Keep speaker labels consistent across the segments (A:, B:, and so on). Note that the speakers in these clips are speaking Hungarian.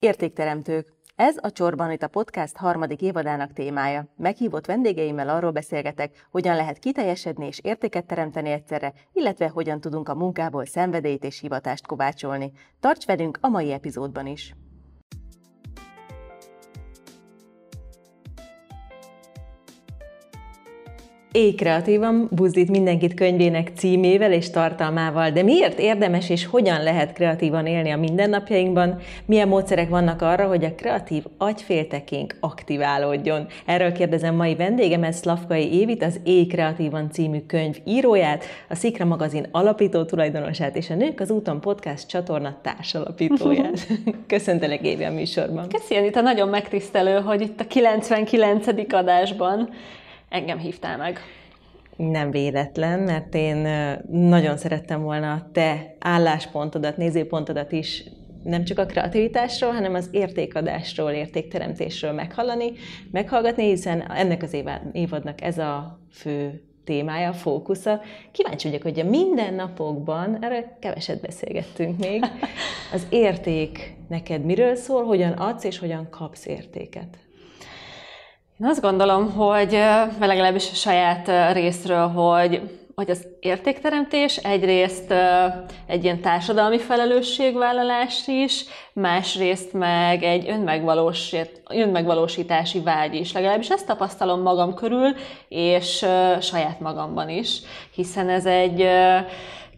A: Értékteremtők. Ez a Csorban itt a podcast harmadik évadának témája. Meghívott vendégeimmel arról beszélgetek, hogyan lehet kiteljesedni és értéket teremteni egyszerre, illetve hogyan tudunk a munkából szenvedélyt és hivatást kovácsolni. Tarts velünk a mai epizódban is! Éj kreatívan buzdít mindenkit könyvének címével és tartalmával, de miért érdemes és hogyan lehet kreatívan élni a mindennapjainkban? Milyen módszerek vannak arra, hogy a kreatív agyféltekénk aktiválódjon? Erről kérdezem mai vendégemet, Szlavkai Évit, az Éj kreatívan című könyv íróját, a Szikra magazin alapító tulajdonosát és a Nők az úton podcast csatorna társalapítóját. Köszöntelek Évi a műsorban.
B: Köszi, Anita, nagyon megtisztelő, hogy itt a 99. adásban engem hívtál meg.
A: Nem véletlen, mert én nagyon szerettem volna a te álláspontodat, nézőpontodat is nem csak a kreativitásról, hanem az értékadásról, értékteremtésről meghallani, meghallgatni, hiszen ennek az évadnak ez a fő témája, fókusza. Kíváncsi vagyok, hogy a mindennapokban, erre keveset beszélgettünk még, az érték neked miről szól, hogyan adsz és hogyan kapsz értéket?
B: Én azt gondolom, hogy legalábbis a saját részről, hogy hogy az értékteremtés egyrészt egy ilyen társadalmi felelősségvállalás is, másrészt meg egy önmegvalósítási vágy is. Legalábbis ezt tapasztalom magam körül, és saját magamban is, hiszen ez egy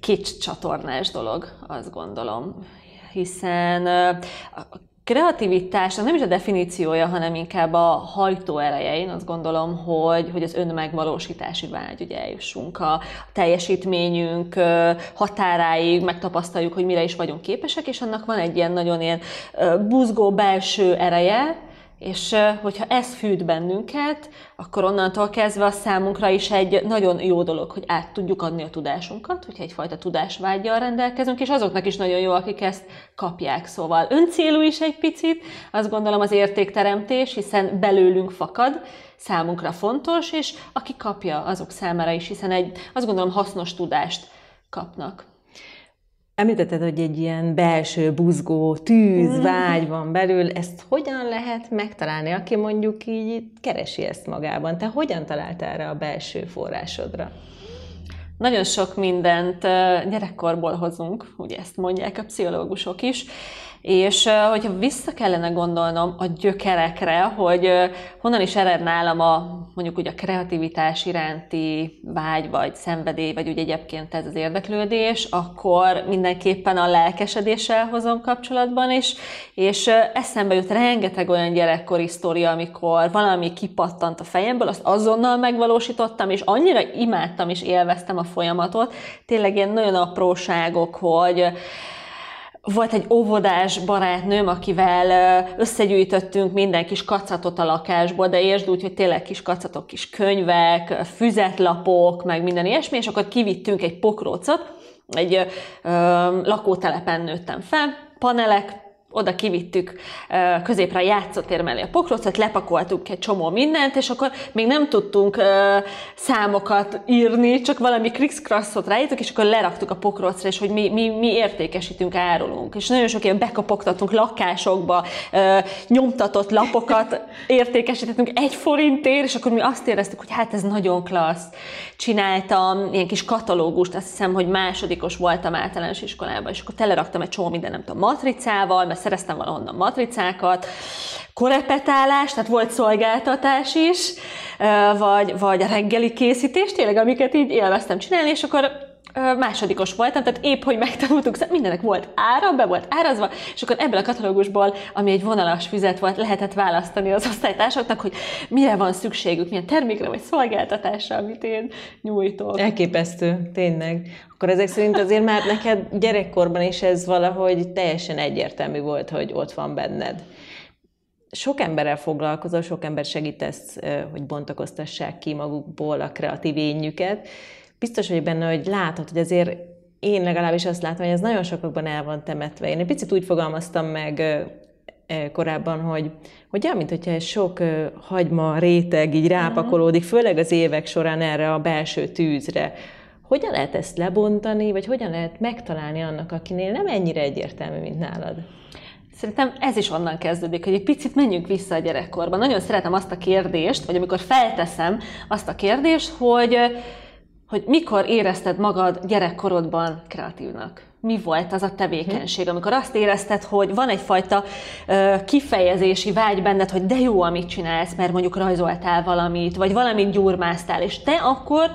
B: kics csatornás dolog, azt gondolom hiszen kreativitás, nem is a definíciója, hanem inkább a hajtó ereje. Én azt gondolom, hogy, hogy az önmegvalósítási vágy, ugye eljussunk a teljesítményünk határáig, megtapasztaljuk, hogy mire is vagyunk képesek, és annak van egy ilyen nagyon ilyen buzgó belső ereje, és hogyha ez fűt bennünket, akkor onnantól kezdve a számunkra is egy nagyon jó dolog, hogy át tudjuk adni a tudásunkat, hogyha egyfajta tudásvágyjal rendelkezünk, és azoknak is nagyon jó, akik ezt kapják. Szóval öncélú is egy picit, azt gondolom az értékteremtés, hiszen belőlünk fakad, számunkra fontos, és aki kapja, azok számára is, hiszen egy, azt gondolom, hasznos tudást kapnak.
A: Említetted, hogy egy ilyen belső buzgó, tűz, mm. vágy van belül. Ezt hogyan lehet megtalálni, aki mondjuk így keresi ezt magában? Te hogyan talált erre a belső forrásodra?
B: Nagyon sok mindent gyerekkorból hozunk, ugye ezt mondják a pszichológusok is, és hogyha vissza kellene gondolnom a gyökerekre, hogy honnan is ered nálam a, mondjuk ugye a kreativitás iránti vágy, vagy szenvedély, vagy ugye egyébként ez az érdeklődés, akkor mindenképpen a lelkesedéssel hozom kapcsolatban is, és eszembe jut rengeteg olyan gyerekkori sztori, amikor valami kipattant a fejemből, azt azonnal megvalósítottam, és annyira imádtam és élveztem a folyamatot, tényleg ilyen nagyon apróságok, hogy volt egy óvodás barátnőm, akivel összegyűjtöttünk minden kis kacatot a lakásból, de értsd úgy, hogy tényleg kis kacatok, kis könyvek, füzetlapok, meg minden ilyesmi, és akkor kivittünk egy pokrócot, egy ö, lakótelepen nőttem fel, panelek, oda kivittük középre a játszótér mellé a pokrócot, lepakoltuk egy csomó mindent, és akkor még nem tudtunk számokat írni, csak valami krikszkrasszot ráírtuk, és akkor leraktuk a pokrócra, és hogy mi, mi, mi értékesítünk, árulunk. És nagyon sok ilyen bekapogtatunk lakásokba, nyomtatott lapokat értékesítettünk egy forintért, és akkor mi azt éreztük, hogy hát ez nagyon klassz. Csináltam ilyen kis katalógust, azt hiszem, hogy másodikos voltam általános iskolában, és akkor teleraktam egy csomó minden, nem tudom, matricával, szereztem valahonnan matricákat, korepetálás, tehát volt szolgáltatás is, vagy, vagy reggeli készítés, tényleg, amiket így élveztem csinálni, és akkor másodikos voltam, tehát épp, hogy megtanultuk, szóval mindenek volt ára, be volt árazva, és akkor ebből a katalógusból, ami egy vonalas füzet volt, lehetett választani az osztálytársaknak, hogy mire van szükségük, milyen termékre vagy szolgáltatásra, amit én nyújtok.
A: Elképesztő, tényleg. Akkor ezek szerint azért már neked gyerekkorban is ez valahogy teljesen egyértelmű volt, hogy ott van benned sok emberrel foglalkozol, sok ember segítesz, hogy bontakoztassák ki magukból a kreatív ényüket, biztos vagyok benne, hogy látod, hogy azért én legalábbis azt látom, hogy ez nagyon sokakban el van temetve. Én egy picit úgy fogalmaztam meg korábban, hogy, hogy olyan, mint hogyha egy sok hagyma réteg így rápakolódik, főleg az évek során erre a belső tűzre. Hogyan lehet ezt lebontani, vagy hogyan lehet megtalálni annak, akinél nem ennyire egyértelmű, mint nálad?
B: Szerintem ez is onnan kezdődik, hogy egy picit menjünk vissza a gyerekkorba. Nagyon szeretem azt a kérdést, vagy amikor felteszem azt a kérdést, hogy, hogy mikor érezted magad gyerekkorodban kreatívnak? Mi volt az a tevékenység, amikor azt érezted, hogy van egyfajta ö, kifejezési vágy benned, hogy de jó, amit csinálsz, mert mondjuk rajzoltál valamit, vagy valamit gyurmáztál, és te akkor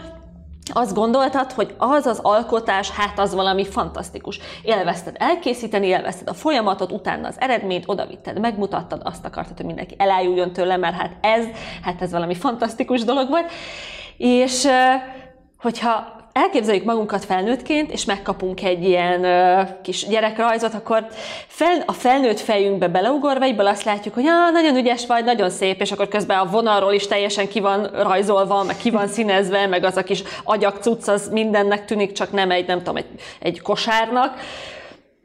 B: azt gondoltad, hogy az az alkotás, hát az valami fantasztikus. Élvezted elkészíteni, élvezted a folyamatot, utána az eredményt, odavitted, megmutattad, azt akartad, hogy mindenki elájuljon tőle, mert hát ez, hát ez valami fantasztikus dolog volt. És hogyha elképzeljük magunkat felnőttként, és megkapunk egy ilyen ö, kis gyerekrajzot, akkor fel, a felnőtt fejünkbe beleugorva, egyből azt látjuk, hogy ah, nagyon ügyes vagy, nagyon szép, és akkor közben a vonalról is teljesen ki van rajzolva, meg ki van színezve, meg az a kis agyakcucc, az mindennek tűnik, csak nem egy, nem tudom, egy, egy kosárnak.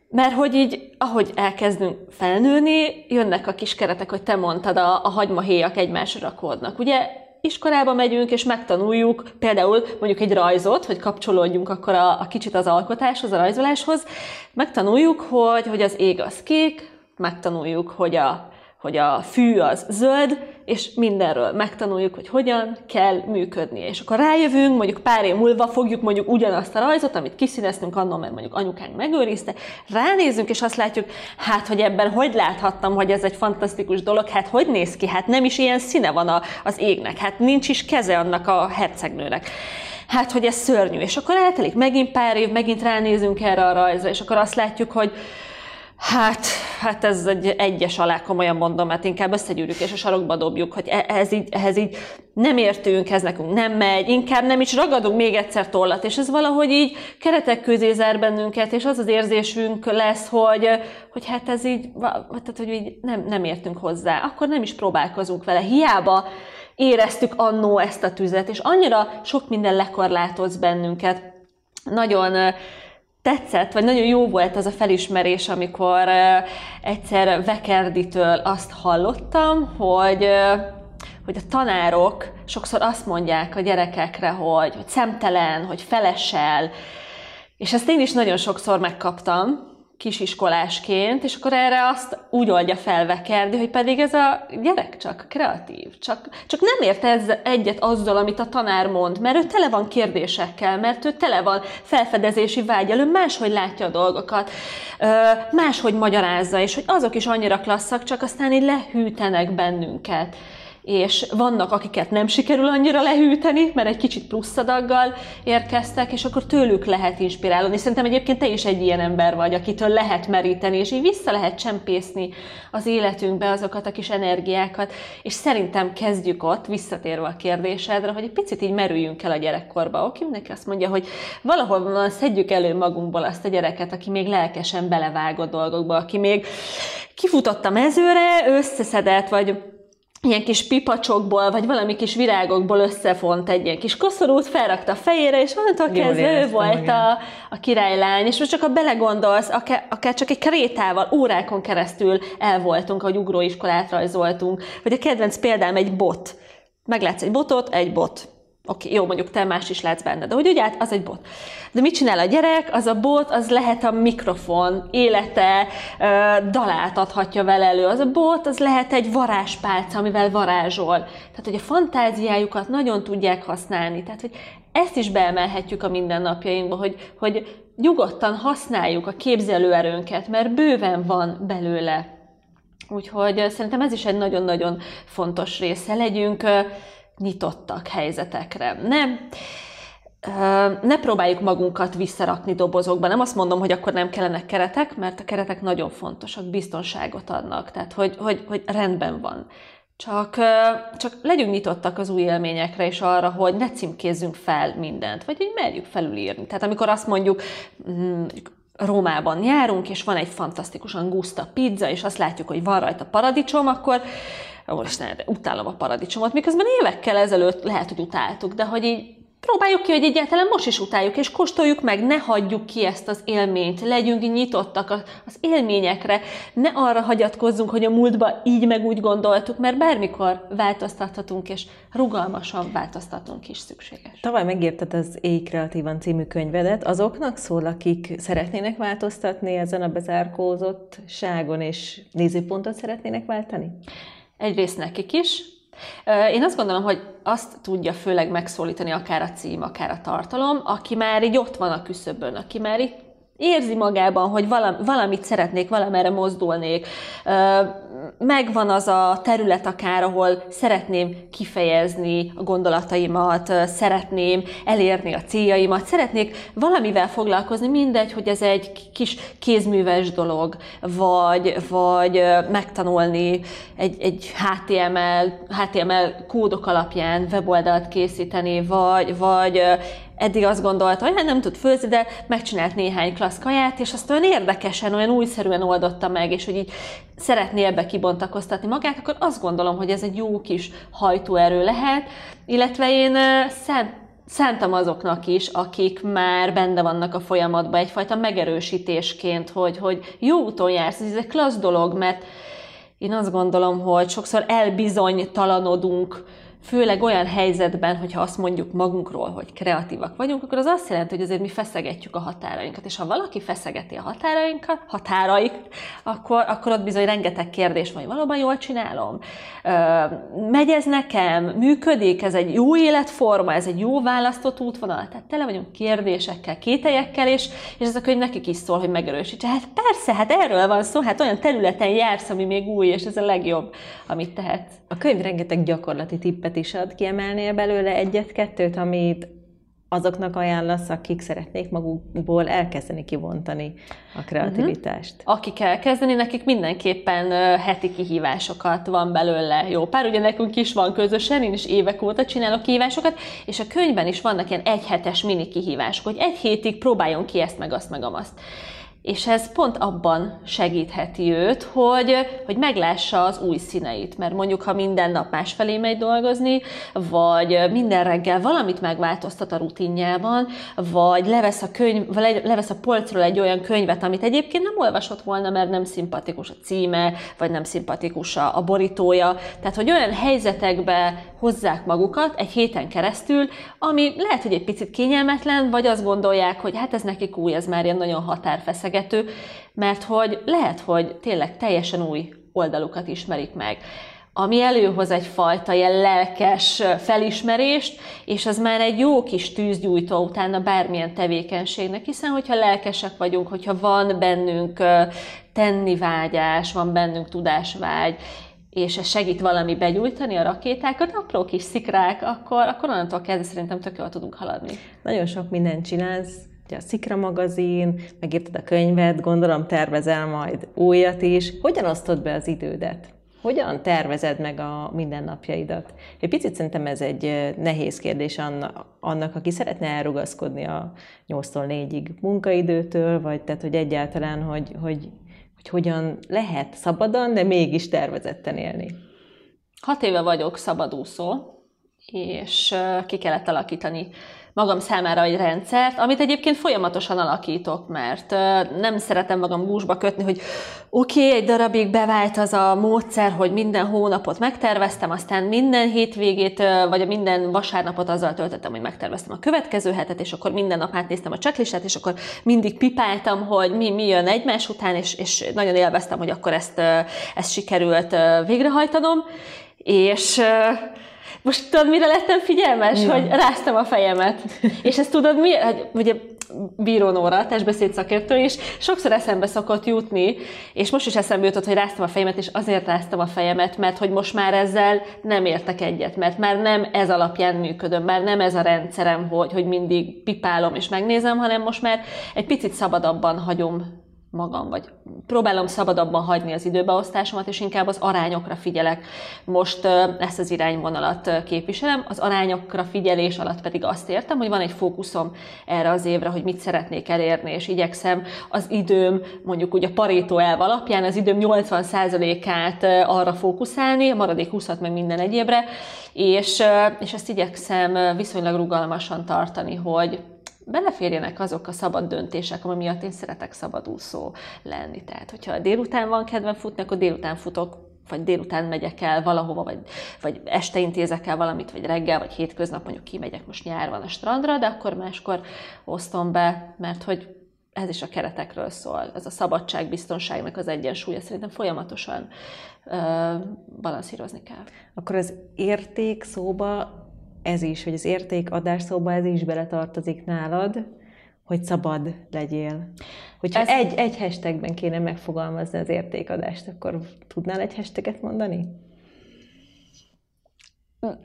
B: Mert hogy így, ahogy elkezdünk felnőni, jönnek a kis keretek, hogy te mondtad, a, a hagymahéjak egymásra rakódnak. Ugye iskolába megyünk, és megtanuljuk például mondjuk egy rajzot, hogy kapcsolódjunk akkor a, a kicsit az alkotáshoz, a rajzoláshoz, megtanuljuk, hogy, hogy az ég az kék, megtanuljuk, hogy a hogy a fű az zöld, és mindenről megtanuljuk, hogy hogyan kell működni. És akkor rájövünk, mondjuk pár év múlva fogjuk mondjuk ugyanazt a rajzot, amit kiszíneztünk annól, mert mondjuk anyukánk megőrizte, ránézünk, és azt látjuk, hát, hogy ebben hogy láthattam, hogy ez egy fantasztikus dolog, hát hogy néz ki, hát nem is ilyen színe van a, az égnek, hát nincs is keze annak a hercegnőnek hát hogy ez szörnyű. És akkor eltelik megint pár év, megint ránézünk erre a rajzra, és akkor azt látjuk, hogy Hát, hát ez egy egyes alá, komolyan mondom, mert inkább összegyűrjük és a sarokba dobjuk, hogy e- ehhez így, ehhez így nem értünk, ez nekünk nem megy, inkább nem is ragadunk még egyszer tollat, és ez valahogy így keretek közé zár bennünket, és az az érzésünk lesz, hogy, hogy hát ez így, tehát, hogy így nem, nem értünk hozzá, akkor nem is próbálkozunk vele. Hiába éreztük annó ezt a tüzet, és annyira sok minden lekorlátoz bennünket. Nagyon tetszett, vagy nagyon jó volt az a felismerés, amikor egyszer Vekerditől azt hallottam, hogy hogy a tanárok sokszor azt mondják a gyerekekre, hogy, hogy szemtelen, hogy felesel, és ezt én is nagyon sokszor megkaptam, kisiskolásként, és akkor erre azt úgy oldja fel Vekerdi, hogy pedig ez a gyerek csak kreatív, csak, csak nem ért ez egyet azzal, amit a tanár mond, mert ő tele van kérdésekkel, mert ő tele van felfedezési vágyal, ő máshogy látja a dolgokat, máshogy magyarázza, és hogy azok is annyira klasszak, csak aztán így lehűtenek bennünket és vannak, akiket nem sikerül annyira lehűteni, mert egy kicsit plusz adaggal érkeztek, és akkor tőlük lehet inspirálni. Szerintem egyébként te is egy ilyen ember vagy, akitől lehet meríteni, és így vissza lehet csempészni az életünkbe azokat a kis energiákat, és szerintem kezdjük ott, visszatérve a kérdésedre, hogy egy picit így merüljünk el a gyerekkorba. Oké, mindenki azt mondja, hogy valahol van, szedjük elő magunkból azt a gyereket, aki még lelkesen belevágott dolgokba, aki még kifutott a mezőre, összeszedett, vagy ilyen kis pipacsokból, vagy valami kis virágokból összefont egy ilyen kis koszorút, felrakta a fejére, és onnantól kezdve ő volt a, a királylány. És most csak ha belegondolsz, akár, akár csak egy krétával órákon keresztül el voltunk, ahogy ugróiskolát rajzoltunk, vagy a kedvenc példám egy bot. Meglátsz egy botot, egy bot Oké, okay, jó, mondjuk te más is látsz benne, de hogy ugye, az egy bot. De mit csinál a gyerek? Az a bot, az lehet a mikrofon, élete, dalát adhatja vele elő. Az a bot, az lehet egy varázspálca, amivel varázsol. Tehát, hogy a fantáziájukat nagyon tudják használni. Tehát, hogy ezt is beemelhetjük a mindennapjainkba, hogy, hogy nyugodtan használjuk a képzelőerőnket, mert bőven van belőle. Úgyhogy szerintem ez is egy nagyon-nagyon fontos része. Legyünk nyitottak helyzetekre. Nem, ne próbáljuk magunkat visszarakni dobozokba. Nem azt mondom, hogy akkor nem kellenek keretek, mert a keretek nagyon fontosak, biztonságot adnak, tehát hogy, hogy, hogy rendben van. Csak, csak legyünk nyitottak az új élményekre, és arra, hogy ne címkézzünk fel mindent, vagy hogy merjük felülírni. Tehát amikor azt mondjuk, mm, Rómában járunk, és van egy fantasztikusan guszta pizza, és azt látjuk, hogy van rajta paradicsom, akkor Úristen, utálom a paradicsomot, miközben évekkel ezelőtt lehet, hogy utáltuk, de hogy így próbáljuk ki, hogy egyáltalán most is utáljuk, és kóstoljuk meg, ne hagyjuk ki ezt az élményt, legyünk nyitottak az élményekre, ne arra hagyatkozzunk, hogy a múltba így meg úgy gondoltuk, mert bármikor változtathatunk, és rugalmasan változtatunk is szükséges.
A: Tavaly megírtad az Éj Kreatívan című könyvedet. Azoknak szól, akik szeretnének változtatni ezen a bezárkózott ságon, és nézőpontot szeretnének váltani?
B: Egyrészt nekik is, én azt gondolom, hogy azt tudja főleg megszólítani akár a cím, akár a tartalom, aki már így ott van a küszöbön, aki már itt érzi magában, hogy valamit szeretnék, valamerre mozdulnék, megvan az a terület akár, ahol szeretném kifejezni a gondolataimat, szeretném elérni a céljaimat, szeretnék valamivel foglalkozni, mindegy, hogy ez egy kis kézműves dolog, vagy, vagy megtanulni egy, egy HTML, HTML kódok alapján weboldalt készíteni, vagy, vagy eddig azt gondolta, hogy hát nem tud főzni, de megcsinált néhány klassz kaját, és azt olyan érdekesen, olyan újszerűen oldotta meg, és hogy így szeretné ebbe kibontakoztatni magát, akkor azt gondolom, hogy ez egy jó kis hajtóerő lehet, illetve én szent szántam azoknak is, akik már benne vannak a folyamatban, egyfajta megerősítésként, hogy, hogy jó úton jársz, ez egy klassz dolog, mert én azt gondolom, hogy sokszor elbizonytalanodunk főleg olyan helyzetben, hogyha azt mondjuk magunkról, hogy kreatívak vagyunk, akkor az azt jelenti, hogy azért mi feszegetjük a határainkat, és ha valaki feszegeti a határainkat, határaik, akkor, akkor ott bizony rengeteg kérdés van, hogy valóban jól csinálom, megy ez nekem, működik, ez egy jó életforma, ez egy jó választott útvonal, tehát tele vagyunk kérdésekkel, kételyekkel, és, és ez a könyv nekik is szól, hogy megerősítse. Hát persze, hát erről van szó, hát olyan területen jársz, ami még új, és ez a legjobb, amit tehetsz.
A: A könyv rengeteg gyakorlati tippet is ad, kiemelnél belőle egyet-kettőt, amit azoknak ajánlasz, akik szeretnék magukból elkezdeni kivontani a kreativitást.
B: Uh-huh. Akik elkezdeni, nekik mindenképpen heti kihívásokat van belőle. Jó, pár ugye nekünk is van közösen, én is évek óta csinálok kihívásokat, és a könyvben is vannak ilyen egyhetes mini kihívások, hogy egy hétig próbáljon ki ezt, meg azt, meg azt. És ez pont abban segítheti őt, hogy, hogy meglássa az új színeit. Mert mondjuk, ha minden nap másfelé megy dolgozni, vagy minden reggel valamit megváltoztat a rutinjában, vagy levesz a, könyv, vagy levesz a polcról egy olyan könyvet, amit egyébként nem olvasott volna, mert nem szimpatikus a címe, vagy nem szimpatikus a borítója. Tehát, hogy olyan helyzetekbe hozzák magukat egy héten keresztül, ami lehet, hogy egy picit kényelmetlen, vagy azt gondolják, hogy hát ez nekik új, ez már ilyen nagyon határfeszegető, mert hogy lehet, hogy tényleg teljesen új oldalukat ismerik meg. Ami előhoz egyfajta ilyen lelkes felismerést, és az már egy jó kis tűzgyújtó utána bármilyen tevékenységnek, hiszen hogyha lelkesek vagyunk, hogyha van bennünk tennivágyás, van bennünk tudásvágy, és ez segít valami begyújtani a rakétákat, apró kis szikrák, akkor, akkor onnantól kezdve szerintem tök jól tudunk haladni.
A: Nagyon sok mindent csinálsz, ugye a Szikra magazin, megírtad a könyvet, gondolom tervezel majd újat is. Hogyan osztod be az idődet? Hogyan tervezed meg a mindennapjaidat? Egy picit szerintem ez egy nehéz kérdés annak, aki szeretne elrugaszkodni a 8-tól 4-ig munkaidőtől, vagy tehát, hogy egyáltalán, hogy, hogy hogy hogyan lehet szabadon, de mégis tervezetten élni.
B: Hat éve vagyok szabadúszó, és ki kellett alakítani magam számára egy rendszert, amit egyébként folyamatosan alakítok, mert nem szeretem magam gúzsba kötni, hogy oké, okay, egy darabig bevált az a módszer, hogy minden hónapot megterveztem, aztán minden hétvégét, vagy minden vasárnapot azzal töltöttem, hogy megterveztem a következő hetet, és akkor minden nap átnéztem a checklistát, és akkor mindig pipáltam, hogy mi, mi jön egymás után, és, és nagyon élveztem, hogy akkor ezt, ezt sikerült végrehajtanom, és most tudod, mire lettem figyelmes? Ja. Hogy ráztam a fejemet. És ezt tudod mi? Hát, ugye Bíró Nóra, testbeszéd szakértő is, sokszor eszembe szokott jutni, és most is eszembe jutott, hogy ráztam a fejemet, és azért ráztam a fejemet, mert hogy most már ezzel nem értek egyet, mert már nem ez alapján működöm, már nem ez a rendszerem, hogy, hogy mindig pipálom és megnézem, hanem most már egy picit szabadabban hagyom magam, vagy próbálom szabadabban hagyni az időbeosztásomat, és inkább az arányokra figyelek. Most ezt az irányvonalat képviselem. Az arányokra figyelés alatt pedig azt értem, hogy van egy fókuszom erre az évre, hogy mit szeretnék elérni, és igyekszem az időm, mondjuk úgy a Pareto elv alapján, az időm 80%-át arra fókuszálni, a maradék 20-at meg minden egyébre, és, és ezt igyekszem viszonylag rugalmasan tartani, hogy beleférjenek azok a szabad döntések, ami miatt én szeretek szabadúszó lenni. Tehát, hogyha délután van kedvem futni, akkor délután futok, vagy délután megyek el valahova, vagy, vagy este intézek el valamit, vagy reggel, vagy hétköznap mondjuk kimegyek, most nyár van a strandra, de akkor máskor osztom be, mert hogy ez is a keretekről szól. Ez a szabadság, biztonságnak az egyensúlya szerintem folyamatosan ö, balanszírozni kell.
A: Akkor az érték szóba ez is, hogy az értékadás szóba ez is beletartozik nálad, hogy szabad legyél. Hogyha ez... egy, egy hashtagben kéne megfogalmazni az értékadást, akkor tudnál egy hashtaget mondani?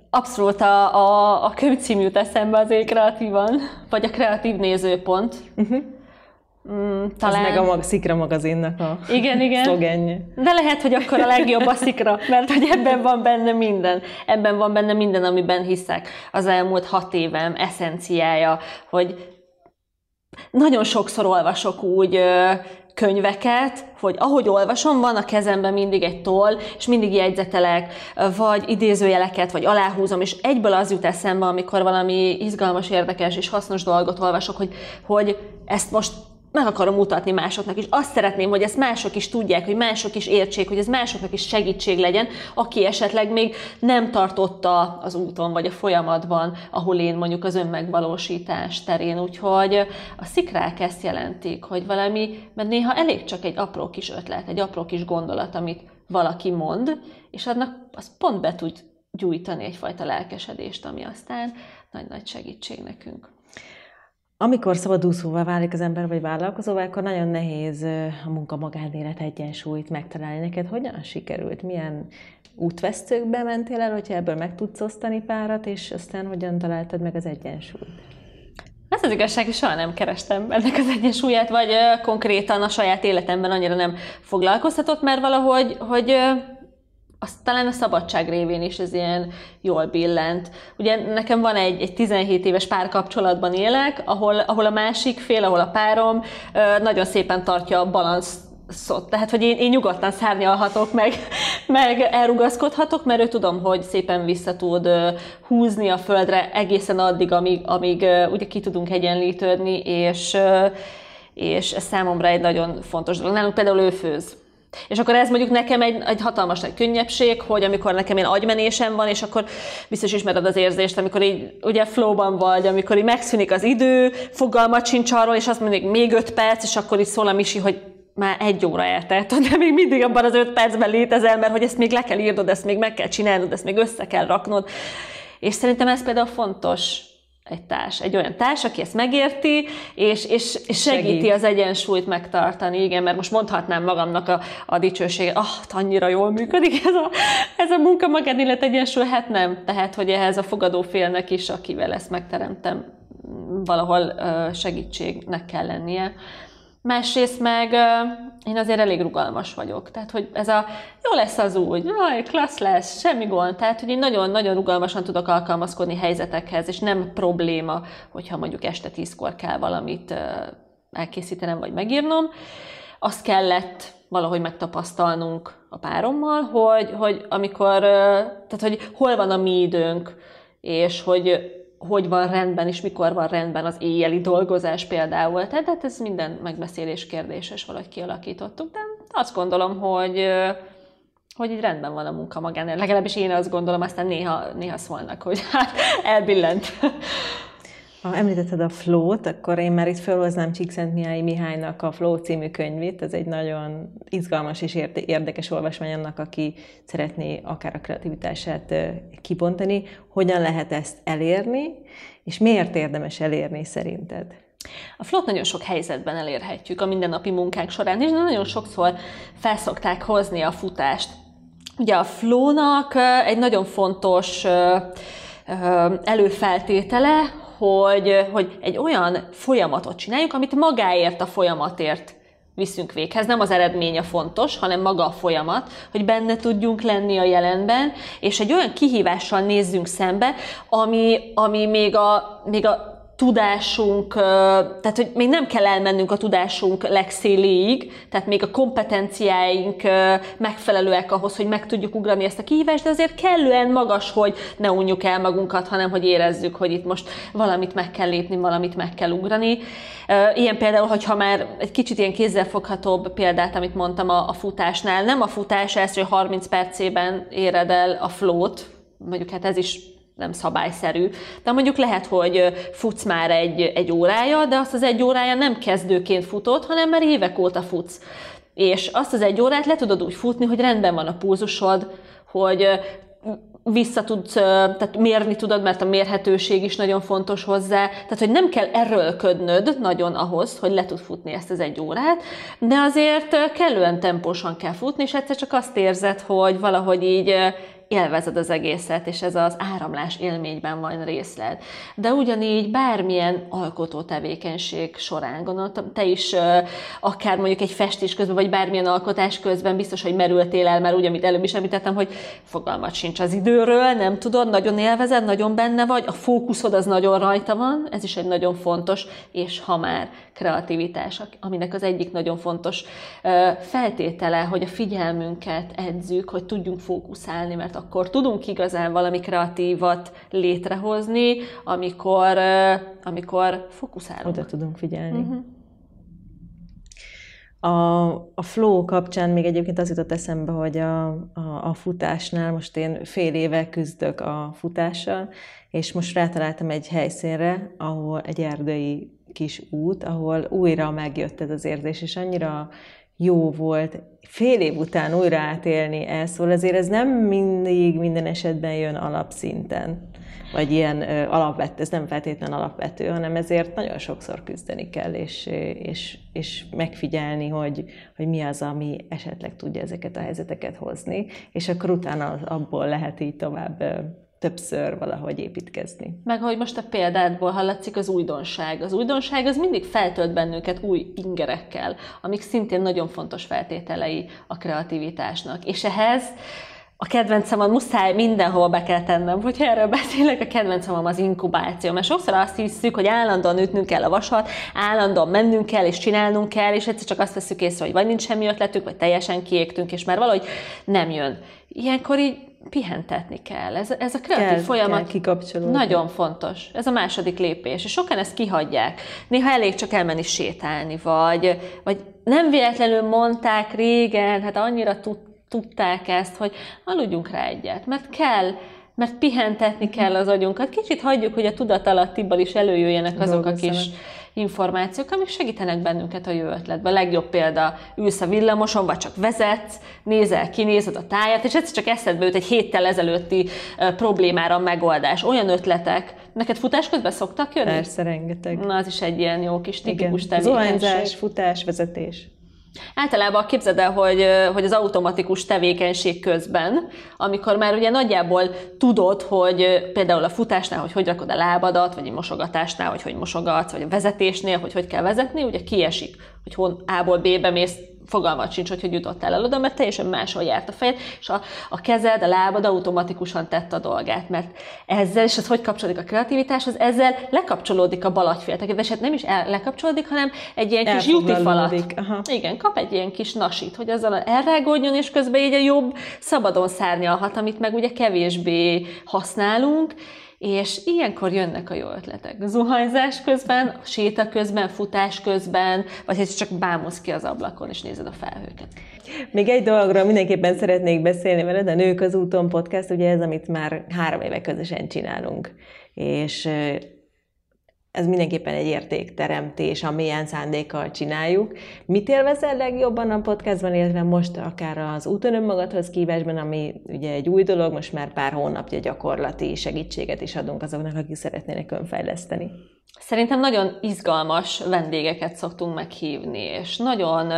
B: Abszolút a, a, a könyvcím jut eszembe azért kreatívan, vagy a kreatív nézőpont. Uh-huh.
A: Mm, talán... Ez meg a mag, Szikra magazinnak a
B: igen, igen.
A: szlogenje.
B: De lehet, hogy akkor a legjobb a Szikra, mert hogy ebben van benne minden. Ebben van benne minden, amiben hiszek. Az elmúlt hat évem eszenciája, hogy nagyon sokszor olvasok úgy könyveket, hogy ahogy olvasom, van a kezemben mindig egy toll, és mindig jegyzetelek, vagy idézőjeleket, vagy aláhúzom, és egyből az jut eszembe, amikor valami izgalmas, érdekes és hasznos dolgot olvasok, hogy, hogy ezt most meg akarom mutatni másoknak is. Azt szeretném, hogy ezt mások is tudják, hogy mások is értsék, hogy ez másoknak is segítség legyen, aki esetleg még nem tartotta az úton vagy a folyamatban, ahol én mondjuk az önmegvalósítás terén. Úgyhogy a szikrák ezt jelentik, hogy valami, mert néha elég csak egy apró kis ötlet, egy apró kis gondolat, amit valaki mond, és annak az pont be tud gyújtani egyfajta lelkesedést, ami aztán nagy-nagy segítség nekünk.
A: Amikor szabadúszóvá válik az ember, vagy vállalkozóvá, akkor nagyon nehéz a munka-magánélet egyensúlyt megtalálni. Neked hogyan sikerült? Milyen útvesztőkbe mentél el, hogyha ebből meg tudsz osztani párat, és aztán hogyan találtad meg az egyensúlyt?
B: Ez az igazság, hogy soha nem kerestem ennek az egyensúlyát, vagy konkrétan a saját életemben annyira nem foglalkoztatott, mert valahogy hogy azt talán a szabadság révén is ez ilyen jól billent. Ugye nekem van egy, egy 17 éves párkapcsolatban élek, ahol, ahol a másik fél, ahol a párom nagyon szépen tartja a balansz Szót. Tehát, hogy én, én nyugodtan szárnyalhatok, meg, meg elrugaszkodhatok, mert ő tudom, hogy szépen vissza tud húzni a földre egészen addig, amíg, amíg ugye ki tudunk egyenlítődni, és, és ez számomra egy nagyon fontos dolog. Nálunk például ő főz. És akkor ez mondjuk nekem egy, egy hatalmas nagy könnyebbség, hogy amikor nekem ilyen agymenésem van, és akkor biztos ismered az érzést, amikor így ugye flowban vagy, amikor így megszűnik az idő, fogalmat sincs arról, és azt mondjuk még öt perc, és akkor így szól a Misi, hogy már egy óra eltelt, de még mindig abban az öt percben létezel, mert hogy ezt még le kell írnod, ezt még meg kell csinálnod, ezt még össze kell raknod. És szerintem ez például fontos, egy társ, egy olyan társ, aki ezt megérti, és, és, és segíti Segít. az egyensúlyt megtartani. Igen, mert most mondhatnám magamnak a, a dicsőséget, ah, oh, annyira jól működik ez a, ez a munka magánélet egyensúly, hát nem. Tehát, hogy ehhez a fogadó félnek is, akivel ezt megteremtem, valahol segítségnek kell lennie. Másrészt meg én azért elég rugalmas vagyok. Tehát, hogy ez a jó lesz az úgy, jaj, klassz lesz, semmi gond. Tehát, hogy én nagyon-nagyon rugalmasan tudok alkalmazkodni helyzetekhez, és nem probléma, hogyha mondjuk este tízkor kell valamit elkészítenem, vagy megírnom. Azt kellett valahogy megtapasztalnunk a párommal, hogy, hogy amikor, tehát, hogy hol van a mi időnk, és hogy hogy van rendben, és mikor van rendben az éjjeli dolgozás például. Tehát hát ez minden megbeszélés kérdéses, valahogy kialakítottuk, de azt gondolom, hogy hogy így rendben van a munka magán. Legalábbis én azt gondolom, aztán néha, néha szólnak, hogy hát elbillent.
A: Ha említetted a Flow-t, akkor én már itt felhoznám Csíkszentmiályi Mihálynak a Flow című könyvét. Ez egy nagyon izgalmas és érdekes olvasmány annak, aki szeretné akár a kreativitását kibontani. Hogyan lehet ezt elérni, és miért érdemes elérni szerinted?
B: A flott nagyon sok helyzetben elérhetjük a mindennapi munkánk során, és nagyon sokszor felszokták hozni a futást. Ugye a flónak egy nagyon fontos előfeltétele, hogy, hogy egy olyan folyamatot csináljuk, amit magáért a folyamatért viszünk véghez. Nem az eredménye fontos, hanem maga a folyamat, hogy benne tudjunk lenni a jelenben, és egy olyan kihívással nézzünk szembe, ami, ami még a, még a tudásunk, tehát hogy még nem kell elmennünk a tudásunk legszéléig, tehát még a kompetenciáink megfelelőek ahhoz, hogy meg tudjuk ugrani ezt a kihívást, de azért kellően magas, hogy ne unjuk el magunkat, hanem hogy érezzük, hogy itt most valamit meg kell lépni, valamit meg kell ugrani. Ilyen például, hogyha már egy kicsit ilyen kézzelfoghatóbb példát, amit mondtam a, futásnál, nem a futás első 30 percében éred el a flót, mondjuk hát ez is nem szabályszerű. De mondjuk lehet, hogy futsz már egy, egy órája, de azt az egy órája nem kezdőként futott, hanem már évek óta futsz. És azt az egy órát le tudod úgy futni, hogy rendben van a pulzusod, hogy vissza tudsz, tehát mérni tudod, mert a mérhetőség is nagyon fontos hozzá. Tehát, hogy nem kell erőlködnöd nagyon ahhoz, hogy le tud futni ezt az egy órát, de azért kellően tempósan kell futni, és egyszer csak azt érzed, hogy valahogy így élvezed az egészet, és ez az áramlás élményben van részled. De ugyanígy bármilyen alkotó tevékenység során, gondoltam, te is akár mondjuk egy festés közben, vagy bármilyen alkotás közben biztos, hogy merültél el, mert úgy, amit előbb is említettem, hogy fogalmat sincs az időről, nem tudod, nagyon élvezed, nagyon benne vagy, a fókuszod az nagyon rajta van, ez is egy nagyon fontos, és ha már kreativitás, aminek az egyik nagyon fontos feltétele, hogy a figyelmünket edzük, hogy tudjunk fókuszálni, mert akkor tudunk igazán valami kreatívat létrehozni, amikor, amikor fókuszálunk.
A: Oda tudunk figyelni. Uh-huh. A, a flow kapcsán még egyébként az jutott eszembe, hogy a, a, a futásnál most én fél éve küzdök a futással, és most rátaláltam egy helyszínre, ahol egy erdei kis út, ahol újra megjött ez az érzés, és annyira jó volt fél év után újra átélni ezt, szóval azért ez nem mindig minden esetben jön alapszinten, vagy ilyen alapvető, ez nem feltétlen alapvető, hanem ezért nagyon sokszor küzdeni kell, és, és, és megfigyelni, hogy, hogy mi az, ami esetleg tudja ezeket a helyzeteket hozni, és akkor utána abból lehet így tovább többször valahogy építkezni.
B: Meg hogy most a példádból hallatszik az újdonság. Az újdonság az mindig feltölt bennünket új ingerekkel, amik szintén nagyon fontos feltételei a kreativitásnak. És ehhez a kedvencem a muszáj mindenhol be kell tennem, hogyha erről beszélek, a kedvencem az inkubáció. Mert sokszor azt hiszük, hogy állandóan ütnünk kell a vasat, állandóan mennünk kell és csinálnunk kell, és egyszer csak azt veszük észre, hogy vagy nincs semmi ötletünk, vagy teljesen kiégtünk, és már valahogy nem jön. Ilyenkor így pihentetni kell. Ez, ez a kreatív kell, folyamat kell nagyon fontos. Ez a második lépés. És sokan ezt kihagyják. Néha elég csak elmenni sétálni, vagy, vagy nem véletlenül mondták régen, hát annyira tud, tudták ezt, hogy aludjunk rá egyet, mert kell, mert pihentetni kell az agyunkat. Kicsit hagyjuk, hogy a tudatalattiból is előjöjjenek azok a kis információk, amik segítenek bennünket a jó ötletbe. A legjobb példa, ülsz a villamoson, vagy csak vezetsz, nézel, kinézed a táját, és egyszer csak eszedbe jut egy héttel ezelőtti problémára a megoldás. Olyan ötletek, neked futás közben szoktak jönni?
A: Persze, rengeteg.
B: Na, az is egy ilyen jó kis tipikus tevékenység.
A: Zuhányzás, futás, vezetés.
B: Általában képzeld el, hogy, hogy az automatikus tevékenység közben, amikor már ugye nagyjából tudod, hogy például a futásnál, hogy hogy rakod a lábadat, vagy a mosogatásnál, hogy hogy mosogatsz, vagy a vezetésnél, hogy hogy kell vezetni, ugye kiesik, hogy hon A-ból B-be mész fogalmat sincs, hogy hogy jutottál el oda, mert teljesen máshol járt a fejed, és a, a kezed, a lábad automatikusan tett a dolgát, mert ezzel, és ez hogy kapcsolódik a kreativitáshoz, ezzel lekapcsolódik a balagyfél tekintet, hát nem is el, lekapcsolódik, hanem egy ilyen kis jutifalat. Igen, kap egy ilyen kis nasit, hogy azzal elrágódjon, és közben így a jobb szabadon szárnyalhat, amit meg ugye kevésbé használunk, és ilyenkor jönnek a jó ötletek. Zuhanyzás közben, séta közben, futás közben, vagy hogy csak bámulsz ki az ablakon, és nézed a felhőket.
A: Még egy dologról mindenképpen szeretnék beszélni veled, a Nők az úton podcast, ugye ez, amit már három éve közösen csinálunk. És ez mindenképpen egy értékteremtés, amilyen szándékkal csináljuk. Mit élvezel legjobban a podcastban, illetve most akár az úton önmagadhoz kívásban, ami ugye egy új dolog, most már pár hónapja gyakorlati segítséget is adunk azoknak, akik szeretnének önfejleszteni.
B: Szerintem nagyon izgalmas vendégeket szoktunk meghívni, és nagyon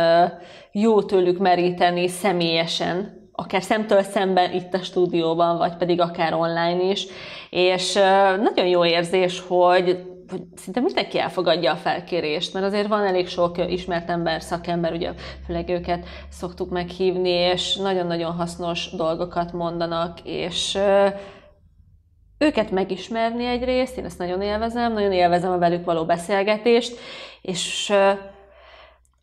B: jó tőlük meríteni személyesen akár szemtől szemben itt a stúdióban, vagy pedig akár online is. És nagyon jó érzés, hogy hogy szinte mindenki elfogadja a felkérést, mert azért van elég sok ismert ember, szakember, ugye főleg őket szoktuk meghívni, és nagyon-nagyon hasznos dolgokat mondanak, és őket megismerni egyrészt, én ezt nagyon élvezem, nagyon élvezem a velük való beszélgetést, és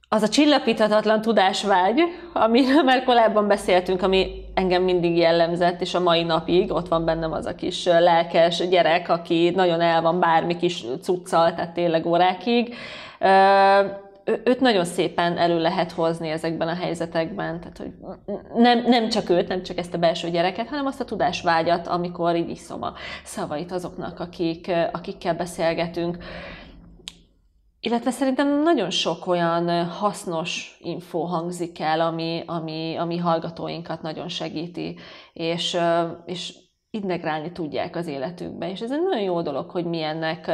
B: az a csillapíthatatlan tudásvágy, amiről már korábban beszéltünk, ami engem mindig jellemzett, és a mai napig ott van bennem az a kis lelkes gyerek, aki nagyon el van bármi kis cuccal, tehát tényleg órákig. Őt nagyon szépen elő lehet hozni ezekben a helyzetekben, tehát hogy nem, nem csak őt, nem csak ezt a belső gyereket, hanem azt a tudásvágyat, amikor így iszom a szavait azoknak, akik, akikkel beszélgetünk. Illetve szerintem nagyon sok olyan hasznos info hangzik el, ami, ami, ami hallgatóinkat nagyon segíti, és, és integrálni tudják az életükbe. És ez egy nagyon jó dolog, hogy mi ennek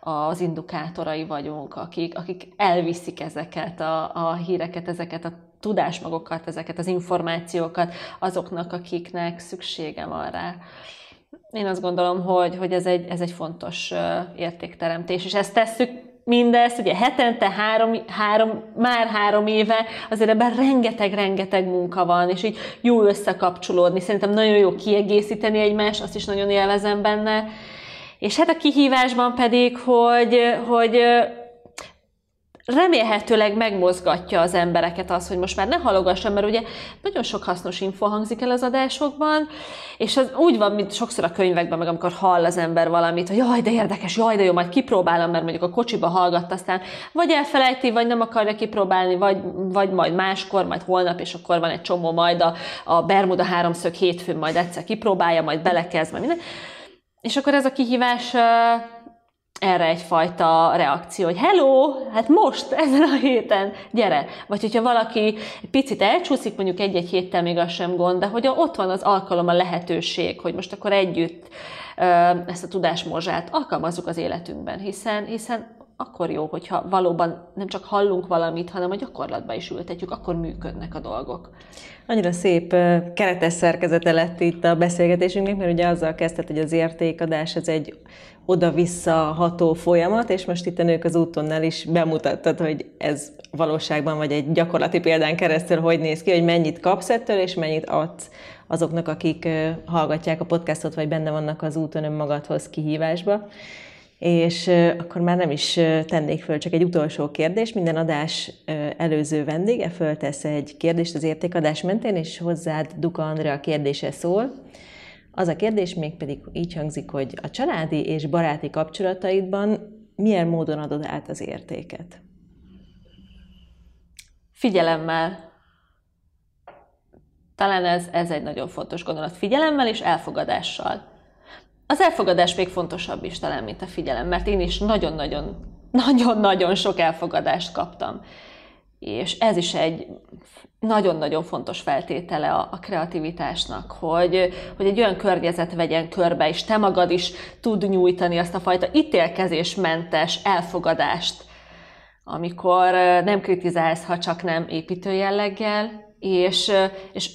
B: az indukátorai vagyunk, akik, akik elviszik ezeket a, a híreket, ezeket a tudásmagokat, ezeket az információkat azoknak, akiknek szüksége van rá. Én azt gondolom, hogy, hogy ez, egy, ez egy fontos értékteremtés, és ezt tesszük mindezt, ugye hetente három, három, már három éve, azért ebben rengeteg-rengeteg munka van, és így jó összekapcsolódni. Szerintem nagyon jó kiegészíteni egymást, azt is nagyon élvezem benne. És hát a kihívásban pedig, hogy, hogy remélhetőleg megmozgatja az embereket az, hogy most már ne halogasson, mert ugye nagyon sok hasznos info hangzik el az adásokban, és az úgy van, mint sokszor a könyvekben, meg amikor hall az ember valamit, hogy jaj, de érdekes, jaj, de jó, majd kipróbálom, mert mondjuk a kocsiba hallgatta, aztán vagy elfelejti, vagy nem akarja kipróbálni, vagy, vagy majd máskor, majd holnap, és akkor van egy csomó, majd a, a Bermuda háromszög hétfőn majd egyszer kipróbálja, majd belekezd, majd minden. És akkor ez a kihívás erre egyfajta reakció, hogy hello, hát most, ezen a héten, gyere. Vagy hogyha valaki picit elcsúszik, mondjuk egy-egy héttel még az sem gond, de hogy ott van az alkalom, a lehetőség, hogy most akkor együtt ezt a tudásmorzsát alkalmazzuk az életünkben, hiszen, hiszen akkor jó, hogyha valóban nem csak hallunk valamit, hanem a gyakorlatba is ültetjük, akkor működnek a dolgok.
A: Annyira szép keretes szerkezete lett itt a beszélgetésünknek, mert ugye azzal kezdett, hogy az értékadás ez egy oda-vissza ható folyamat, és most itt a Nők az útonnál is bemutattad, hogy ez valóságban, vagy egy gyakorlati példán keresztül hogy néz ki, hogy mennyit kapsz ettől, és mennyit adsz azoknak, akik hallgatják a podcastot, vagy benne vannak az úton önmagadhoz kihívásba. És akkor már nem is tennék föl, csak egy utolsó kérdés. Minden adás előző vendége föltesz egy kérdést az értékadás mentén, és hozzád Duka Andrea kérdése szól. Az a kérdés még pedig így hangzik, hogy a családi és baráti kapcsolataidban milyen módon adod át az értéket?
B: Figyelemmel. Talán ez, ez egy nagyon fontos gondolat. Figyelemmel és elfogadással. Az elfogadás még fontosabb is talán, mint a figyelem, mert én is nagyon-nagyon, nagyon-nagyon sok elfogadást kaptam. És ez is egy nagyon-nagyon fontos feltétele a, a kreativitásnak, hogy, hogy egy olyan környezet vegyen körbe, és te magad is tud nyújtani azt a fajta ítélkezésmentes elfogadást, amikor nem kritizálsz, ha csak nem építő jelleggel, és, és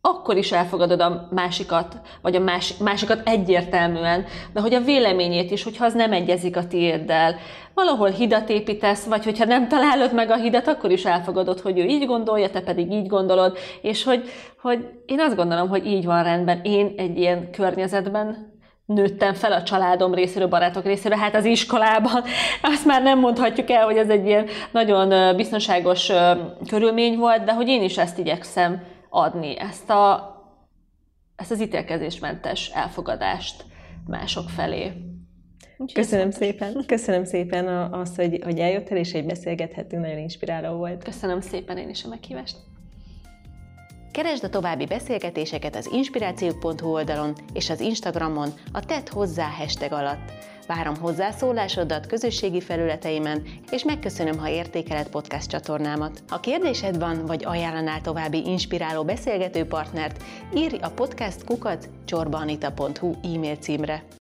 B: akkor is elfogadod a másikat, vagy a másik, másikat egyértelműen, de hogy a véleményét is, hogyha az nem egyezik a tiéddel. Valahol hidat építesz, vagy hogyha nem találod meg a hidat, akkor is elfogadod, hogy ő így gondolja, te pedig így gondolod, és hogy, hogy én azt gondolom, hogy így van rendben. Én egy ilyen környezetben nőttem fel a családom részéről, barátok részéről, hát az iskolában. Azt már nem mondhatjuk el, hogy ez egy ilyen nagyon biztonságos körülmény volt, de hogy én is ezt igyekszem adni, ezt, a, ezt az ítélkezésmentes elfogadást mások felé.
A: Úgyhogy Köszönöm szépen. Köszönöm szépen azt, hogy, hogy eljöttél, és egy beszélgethettünk, nagyon inspiráló volt.
B: Köszönöm szépen én is a meghívást.
C: Keresd a további beszélgetéseket az inspirációk.hu oldalon és az Instagramon a Tett hozzá hashtag alatt. Várom hozzászólásodat közösségi felületeimen, és megköszönöm, ha értékeled podcast csatornámat. Ha kérdésed van, vagy ajánlanál további inspiráló beszélgető partnert, írj a podcast kukat csorbanita.hu e-mail címre.